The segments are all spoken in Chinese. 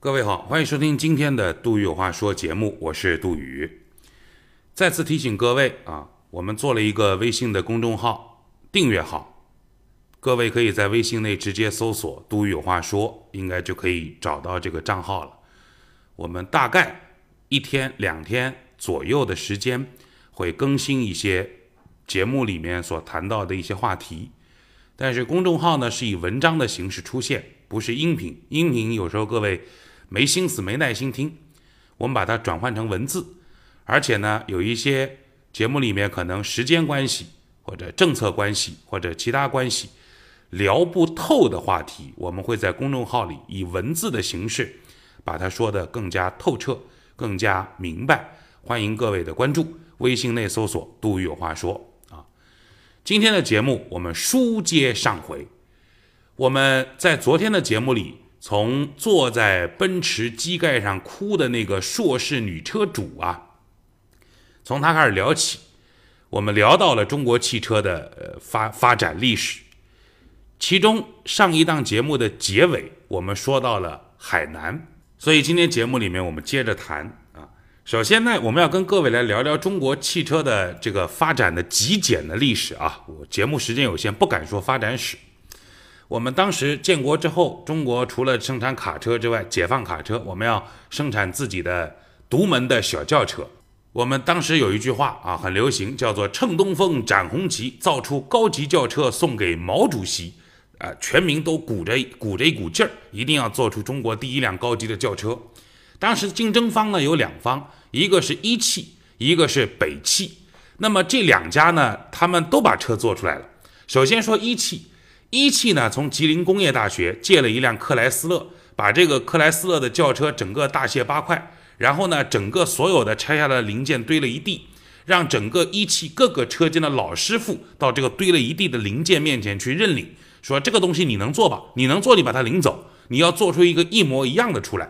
各位好，欢迎收听今天的杜宇有话说节目，我是杜宇。再次提醒各位啊，我们做了一个微信的公众号订阅号，各位可以在微信内直接搜索“杜宇有话说”，应该就可以找到这个账号了。我们大概一天两天左右的时间会更新一些节目里面所谈到的一些话题，但是公众号呢是以文章的形式出现，不是音频。音频有时候各位。没心思、没耐心听，我们把它转换成文字，而且呢，有一些节目里面可能时间关系或者政策关系或者其他关系聊不透的话题，我们会在公众号里以文字的形式把它说得更加透彻、更加明白。欢迎各位的关注，微信内搜索“杜宇有话说”啊。今天的节目我们书接上回，我们在昨天的节目里。从坐在奔驰机盖上哭的那个硕士女车主啊，从她开始聊起，我们聊到了中国汽车的呃发发展历史。其中上一档节目的结尾，我们说到了海南，所以今天节目里面我们接着谈啊。首先呢，我们要跟各位来聊聊中国汽车的这个发展的极简的历史啊。我节目时间有限，不敢说发展史。我们当时建国之后，中国除了生产卡车之外，解放卡车，我们要生产自己的独门的小轿车。我们当时有一句话啊，很流行，叫做“乘东风，展红旗，造出高级轿车送给毛主席”。啊，全民都鼓着鼓着一股劲儿，一定要做出中国第一辆高级的轿车。当时竞争方呢有两方，一个是一汽，一个是北汽。那么这两家呢，他们都把车做出来了。首先说一汽。一汽呢，从吉林工业大学借了一辆克莱斯勒，把这个克莱斯勒的轿车整个大卸八块，然后呢，整个所有的拆下来的零件堆了一地，让整个一汽各个车间的老师傅到这个堆了一地的零件面前去认领，说这个东西你能做吧？你能做，你把它领走，你要做出一个一模一样的出来。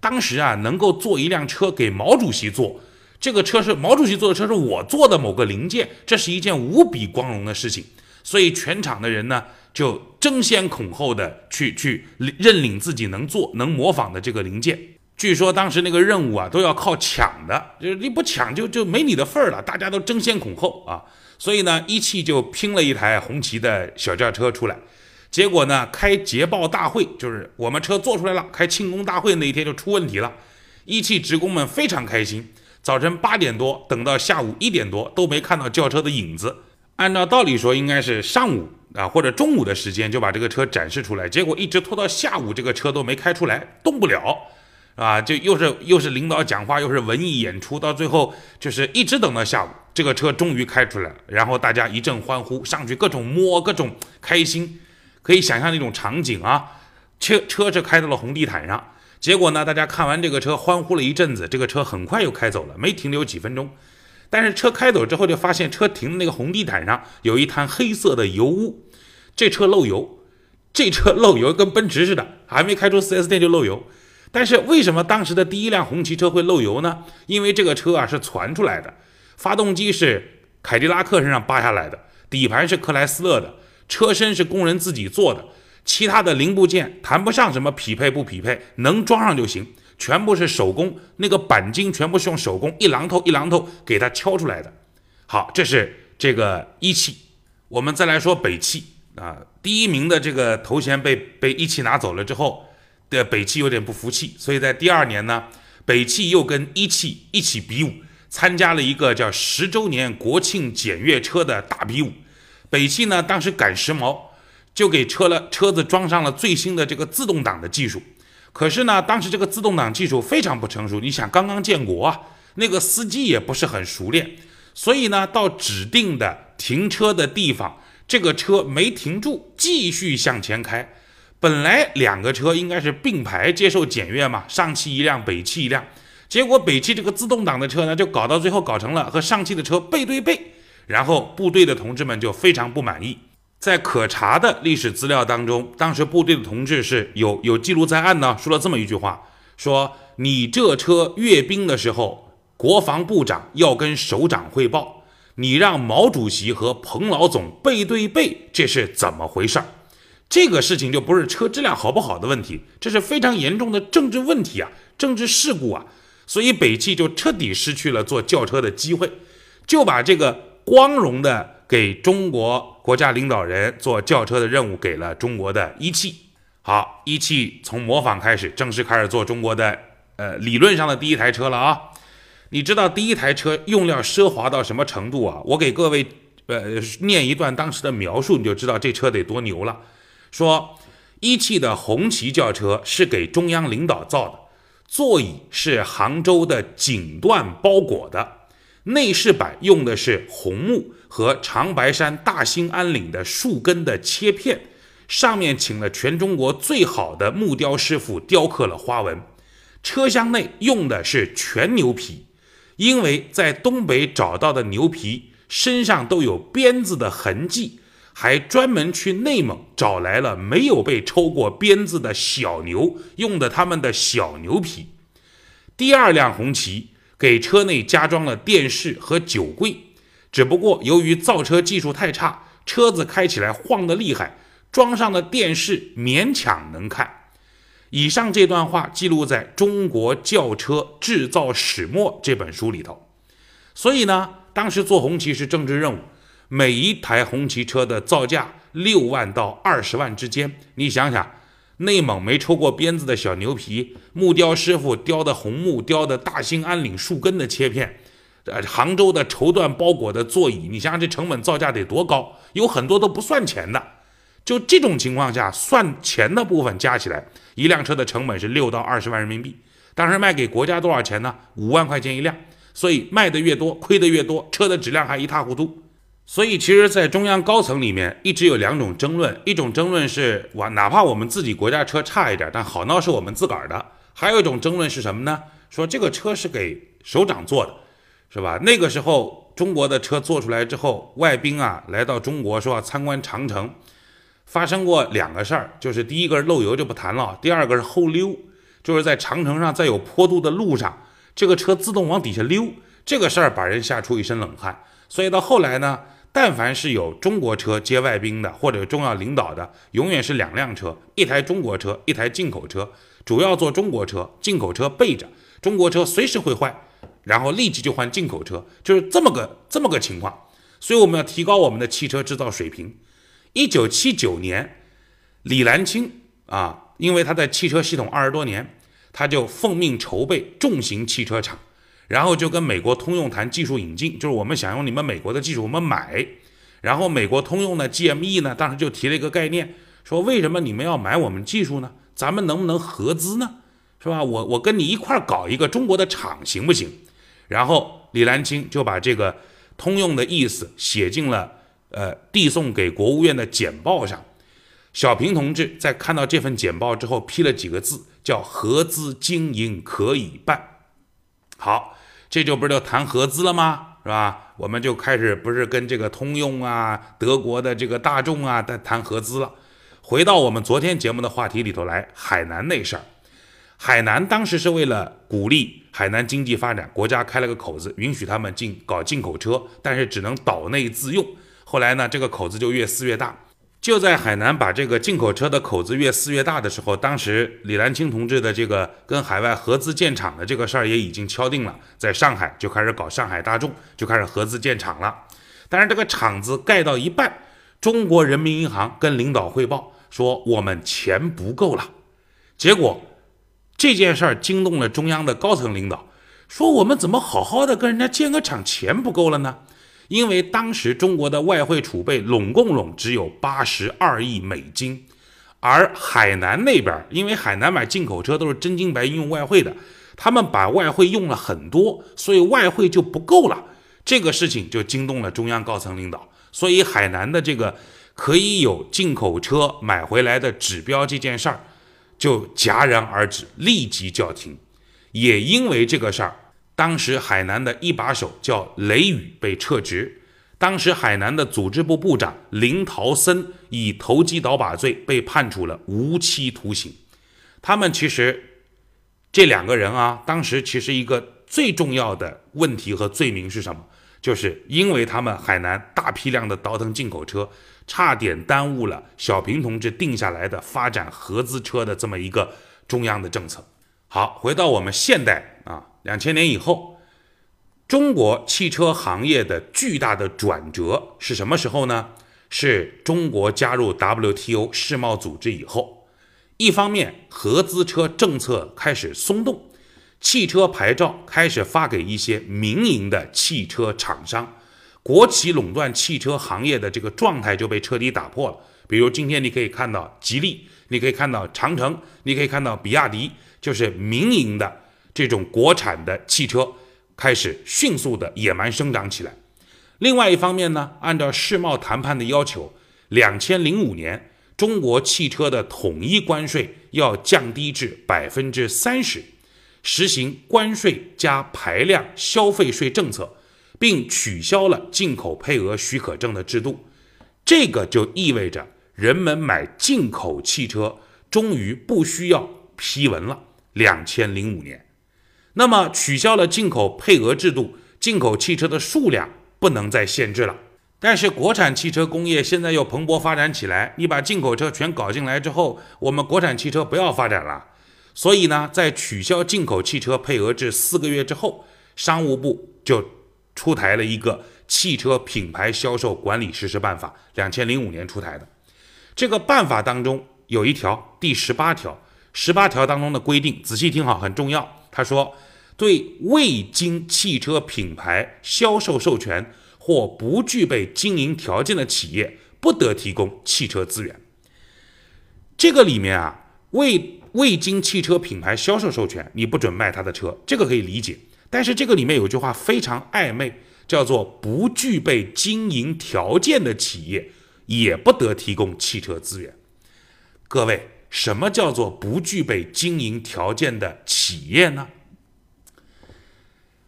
当时啊，能够做一辆车给毛主席做，这个车是毛主席坐的车，是我做的某个零件，这是一件无比光荣的事情。所以全场的人呢。就争先恐后的去去认领自己能做能模仿的这个零件。据说当时那个任务啊都要靠抢的，就是你不抢就就没你的份儿了。大家都争先恐后啊，所以呢一汽就拼了一台红旗的小轿车出来。结果呢开捷报大会，就是我们车做出来了，开庆功大会那一天就出问题了。一汽职工们非常开心，早晨八点多等到下午一点多都没看到轿车的影子。按照道理说应该是上午。啊，或者中午的时间就把这个车展示出来，结果一直拖到下午，这个车都没开出来，动不了，啊，就又是又是领导讲话，又是文艺演出，到最后就是一直等到下午，这个车终于开出来了，然后大家一阵欢呼，上去各种摸，各种开心，可以想象那种场景啊，车车是开到了红地毯上，结果呢，大家看完这个车欢呼了一阵子，这个车很快又开走了，没停留几分钟。但是车开走之后，就发现车停的那个红地毯上有一滩黑色的油污，这车漏油，这车漏油跟奔驰似的，还没开出 4S 店就漏油。但是为什么当时的第一辆红旗车会漏油呢？因为这个车啊是传出来的，发动机是凯迪拉克身上扒下来的，底盘是克莱斯勒的，车身是工人自己做的，其他的零部件谈不上什么匹配不匹配，能装上就行。全部是手工，那个钣金全部是用手工一榔头一榔头给它敲出来的。好，这是这个一汽。我们再来说北汽啊，第一名的这个头衔被被一汽拿走了之后，的北汽有点不服气，所以在第二年呢，北汽又跟一汽一起比武，参加了一个叫十周年国庆检阅车的大比武。北汽呢当时赶时髦，就给车了车子装上了最新的这个自动挡的技术。可是呢，当时这个自动挡技术非常不成熟。你想，刚刚建国啊，那个司机也不是很熟练，所以呢，到指定的停车的地方，这个车没停住，继续向前开。本来两个车应该是并排接受检阅嘛，上汽一辆，北汽一辆。结果北汽这个自动挡的车呢，就搞到最后搞成了和上汽的车背对背，然后部队的同志们就非常不满意。在可查的历史资料当中，当时部队的同志是有有记录在案呢，说了这么一句话：说你这车阅兵的时候，国防部长要跟首长汇报，你让毛主席和彭老总背对背，这是怎么回事儿？这个事情就不是车质量好不好的问题，这是非常严重的政治问题啊，政治事故啊。所以北汽就彻底失去了做轿车的机会，就把这个光荣的给中国国家领导人做轿车的任务给了中国的一汽。好，一汽从模仿开始，正式开始做中国的呃理论上的第一台车了啊。你知道第一台车用料奢华到什么程度啊？我给各位呃念一段当时的描述，你就知道这车得多牛了。说一汽的红旗轿车是给中央领导造的。座椅是杭州的锦缎包裹的，内饰板用的是红木和长白山大兴安岭的树根的切片，上面请了全中国最好的木雕师傅雕刻了花纹。车厢内用的是全牛皮，因为在东北找到的牛皮身上都有鞭子的痕迹。还专门去内蒙找来了没有被抽过鞭子的小牛，用的他们的小牛皮。第二辆红旗给车内加装了电视和酒柜，只不过由于造车技术太差，车子开起来晃得厉害，装上的电视勉强能看。以上这段话记录在《中国轿车制造始末》这本书里头。所以呢，当时做红旗是政治任务。每一台红旗车的造价六万到二十万之间，你想想，内蒙没抽过鞭子的小牛皮，木雕师傅雕的红木雕的大兴安岭树根的切片，呃，杭州的绸缎包裹的座椅，你想想这成本造价得多高？有很多都不算钱的。就这种情况下，算钱的部分加起来，一辆车的成本是六到二十万人民币。当时卖给国家多少钱呢？五万块钱一辆。所以卖的越多，亏的越多，车的质量还一塌糊涂。所以，其实，在中央高层里面，一直有两种争论。一种争论是，我哪怕我们自己国家车差一点，但好闹是我们自个儿的。还有一种争论是什么呢？说这个车是给首长做的，是吧？那个时候，中国的车做出来之后，外宾啊来到中国说要参观长城，发生过两个事儿，就是第一个是漏油就不谈了，第二个是后溜，就是在长城上在有坡度的路上，这个车自动往底下溜，这个事儿把人吓出一身冷汗。所以到后来呢？但凡是有中国车接外宾的，或者重要领导的，永远是两辆车，一台中国车，一台进口车，主要做中国车，进口车备着。中国车随时会坏，然后立即就换进口车，就是这么个这么个情况。所以我们要提高我们的汽车制造水平。一九七九年，李兰清啊，因为他在汽车系统二十多年，他就奉命筹备重型汽车厂。然后就跟美国通用谈技术引进，就是我们想用你们美国的技术，我们买。然后美国通用呢，GME 呢，当时就提了一个概念，说为什么你们要买我们技术呢？咱们能不能合资呢？是吧？我我跟你一块搞一个中国的厂行不行？然后李兰清就把这个通用的意思写进了呃递送给国务院的简报上。小平同志在看到这份简报之后批了几个字，叫合资经营可以办。好。这就不是就谈合资了吗？是吧？我们就开始不是跟这个通用啊、德国的这个大众啊在谈合资了。回到我们昨天节目的话题里头来，海南那事儿。海南当时是为了鼓励海南经济发展，国家开了个口子，允许他们进搞进口车，但是只能岛内自用。后来呢，这个口子就越撕越大。就在海南把这个进口车的口子越撕越大的时候，当时李兰清同志的这个跟海外合资建厂的这个事儿也已经敲定了，在上海就开始搞上海大众，就开始合资建厂了。但是这个厂子盖到一半，中国人民银行跟领导汇报说我们钱不够了。结果这件事儿惊动了中央的高层领导，说我们怎么好好的跟人家建个厂，钱不够了呢？因为当时中国的外汇储备拢共拢只有八十二亿美金，而海南那边，因为海南买进口车都是真金白银用外汇的，他们把外汇用了很多，所以外汇就不够了。这个事情就惊动了中央高层领导，所以海南的这个可以有进口车买回来的指标这件事儿就戛然而止，立即叫停。也因为这个事儿。当时海南的一把手叫雷雨被撤职，当时海南的组织部部长林陶森以投机倒把罪被判处了无期徒刑。他们其实这两个人啊，当时其实一个最重要的问题和罪名是什么？就是因为他们海南大批量的倒腾进口车，差点耽误了小平同志定下来的发展合资车的这么一个中央的政策。好，回到我们现代啊，两千年以后，中国汽车行业的巨大的转折是什么时候呢？是中国加入 WTO 世贸组织以后，一方面合资车政策开始松动，汽车牌照开始发给一些民营的汽车厂商，国企垄断汽车行业的这个状态就被彻底打破了。比如今天你可以看到吉利，你可以看到长城，你可以看到比亚迪，就是民营的这种国产的汽车开始迅速的野蛮生长起来。另外一方面呢，按照世贸谈判的要求，两千零五年中国汽车的统一关税要降低至百分之三十，实行关税加排量消费税政策，并取消了进口配额许可证的制度。这个就意味着人们买进口汽车终于不需要批文了。两千零五年，那么取消了进口配额制度，进口汽车的数量。不能再限制了，但是国产汽车工业现在又蓬勃发展起来，你把进口车全搞进来之后，我们国产汽车不要发展了。所以呢，在取消进口汽车配额制四个月之后，商务部就出台了一个汽车品牌销售管理实施办法，两千零五年出台的。这个办法当中有一条第十八条，十八条当中的规定，仔细听好，很重要。他说。对未经汽车品牌销售授权或不具备经营条件的企业，不得提供汽车资源。这个里面啊，未未经汽车品牌销售授权，你不准卖他的车，这个可以理解。但是这个里面有句话非常暧昧，叫做不具备经营条件的企业也不得提供汽车资源。各位，什么叫做不具备经营条件的企业呢？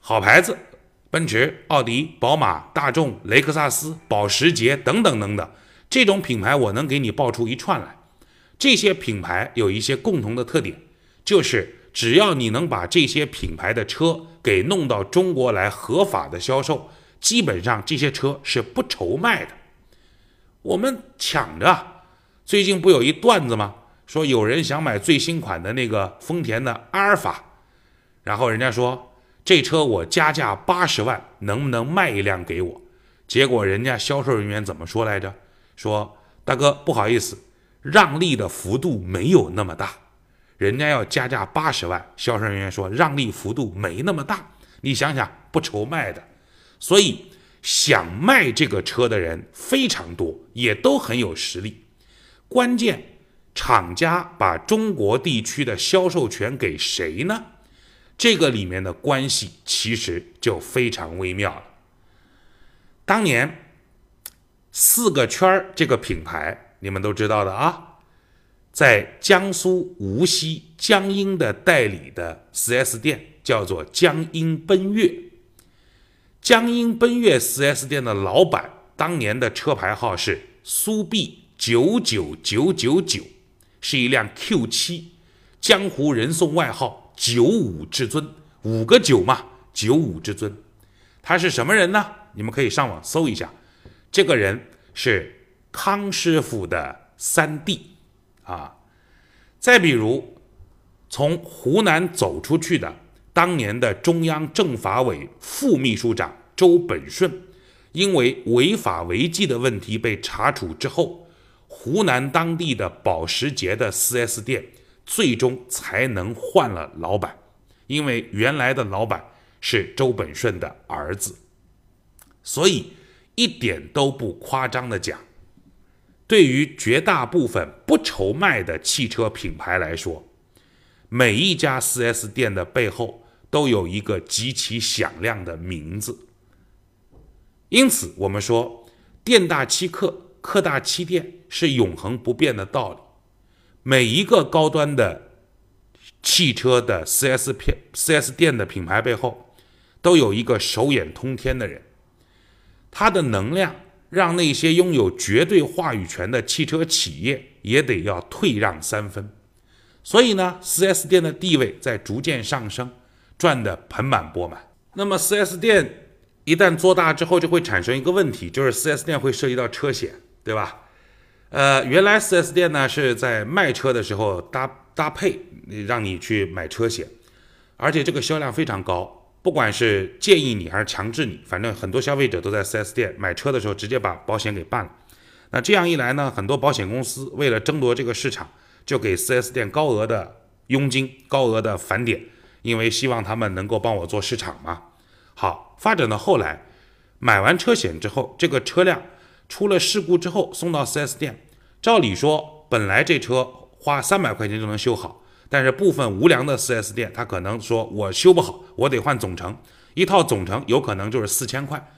好牌子，奔驰、奥迪、宝马、大众、雷克萨斯、保时捷等等等等，这种品牌我能给你报出一串来。这些品牌有一些共同的特点，就是只要你能把这些品牌的车给弄到中国来合法的销售，基本上这些车是不愁卖的。我们抢着，最近不有一段子吗？说有人想买最新款的那个丰田的阿尔法，然后人家说。这车我加价八十万，能不能卖一辆给我？结果人家销售人员怎么说来着？说大哥不好意思，让利的幅度没有那么大。人家要加价八十万，销售人员说让利幅度没那么大。你想想，不愁卖的。所以想卖这个车的人非常多，也都很有实力。关键厂家把中国地区的销售权给谁呢？这个里面的关系其实就非常微妙了。当年四个圈儿这个品牌，你们都知道的啊，在江苏无锡江阴的代理的 4S 店叫做江阴奔越。江阴奔越 4S 店的老板当年的车牌号是苏 B 九九九九九，是一辆 Q7，江湖人送外号。九五至尊，五个九嘛，九五至尊，他是什么人呢？你们可以上网搜一下，这个人是康师傅的三弟啊。再比如，从湖南走出去的当年的中央政法委副秘书长周本顺，因为违法违纪的问题被查处之后，湖南当地的保时捷的 4S 店。最终才能换了老板，因为原来的老板是周本顺的儿子，所以一点都不夸张的讲，对于绝大部分不愁卖的汽车品牌来说，每一家 4S 店的背后都有一个极其响亮的名字。因此，我们说店大欺客，客大欺店是永恒不变的道理。每一个高端的汽车的 4S 片 4S 店的品牌背后，都有一个手眼通天的人，他的能量让那些拥有绝对话语权的汽车企业也得要退让三分。所以呢，4S 店的地位在逐渐上升，赚得盆满钵满。那么 4S 店一旦做大之后，就会产生一个问题，就是 4S 店会涉及到车险，对吧？呃，原来 4S 店呢是在卖车的时候搭搭配，让你去买车险，而且这个销量非常高，不管是建议你还是强制你，反正很多消费者都在 4S 店买车的时候直接把保险给办了。那这样一来呢，很多保险公司为了争夺这个市场，就给 4S 店高额的佣金、高额的返点，因为希望他们能够帮我做市场嘛。好，发展到后来，买完车险之后，这个车辆出了事故之后送到 4S 店。照理说，本来这车花三百块钱就能修好，但是部分无良的 4S 店，他可能说我修不好，我得换总成，一套总成有可能就是四千块。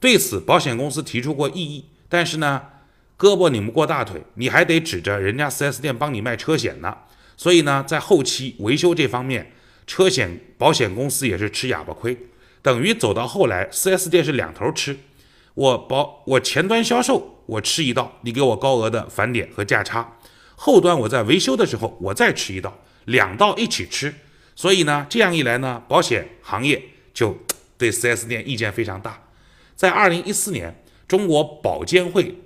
对此，保险公司提出过异议，但是呢，胳膊拧不过大腿，你还得指着人家 4S 店帮你卖车险呢。所以呢，在后期维修这方面，车险保险公司也是吃哑巴亏，等于走到后来，4S 店是两头吃。我保我前端销售，我吃一道，你给我高额的返点和价差；后端我在维修的时候，我再吃一道，两道一起吃。所以呢，这样一来呢，保险行业就对 4S 店意见非常大。在二零一四年，中国保监会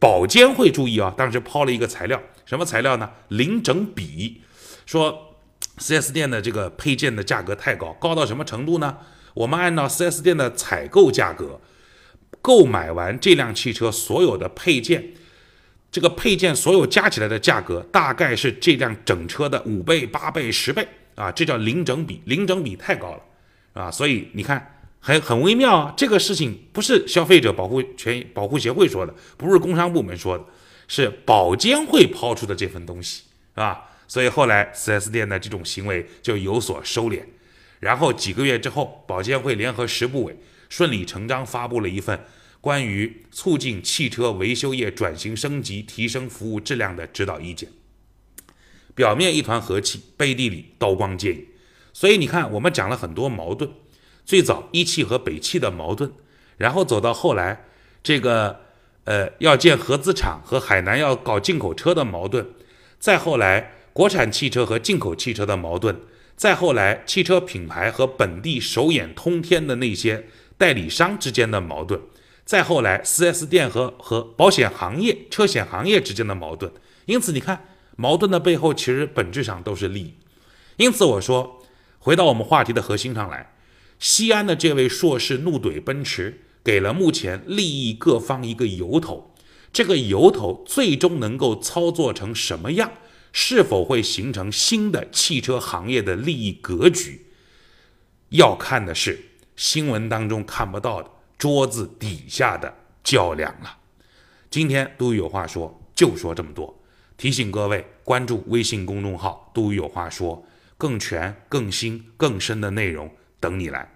保监会注意啊，当时抛了一个材料，什么材料呢？零整比，说 4S 店的这个配件的价格太高，高到什么程度呢？我们按照 4S 店的采购价格。购买完这辆汽车所有的配件，这个配件所有加起来的价格大概是这辆整车的五倍、八倍、十倍啊！这叫零整比，零整比太高了啊！所以你看，很很微妙啊。这个事情不是消费者保护权保护协会说的，不是工商部门说的，是保监会抛出的这份东西啊。所以后来 4S 店的这种行为就有所收敛。然后几个月之后，保监会联合十部委。顺理成章发布了一份关于促进汽车维修业转型升级、提升服务质量的指导意见。表面一团和气，背地里刀光剑影。所以你看，我们讲了很多矛盾：最早一汽和北汽的矛盾，然后走到后来，这个呃要建合资厂和海南要搞进口车的矛盾，再后来国产汽车和进口汽车的矛盾，再后来汽车品牌和本地手眼通天的那些。代理商之间的矛盾，再后来，4S 店和和保险行业、车险行业之间的矛盾。因此，你看，矛盾的背后其实本质上都是利益。因此，我说，回到我们话题的核心上来，西安的这位硕士怒怼奔驰，给了目前利益各方一个由头。这个由头最终能够操作成什么样，是否会形成新的汽车行业的利益格局，要看的是。新闻当中看不到的桌子底下的较量了。今天都有话说，就说这么多。提醒各位关注微信公众号“都有话说”，更全、更新、更深的内容等你来。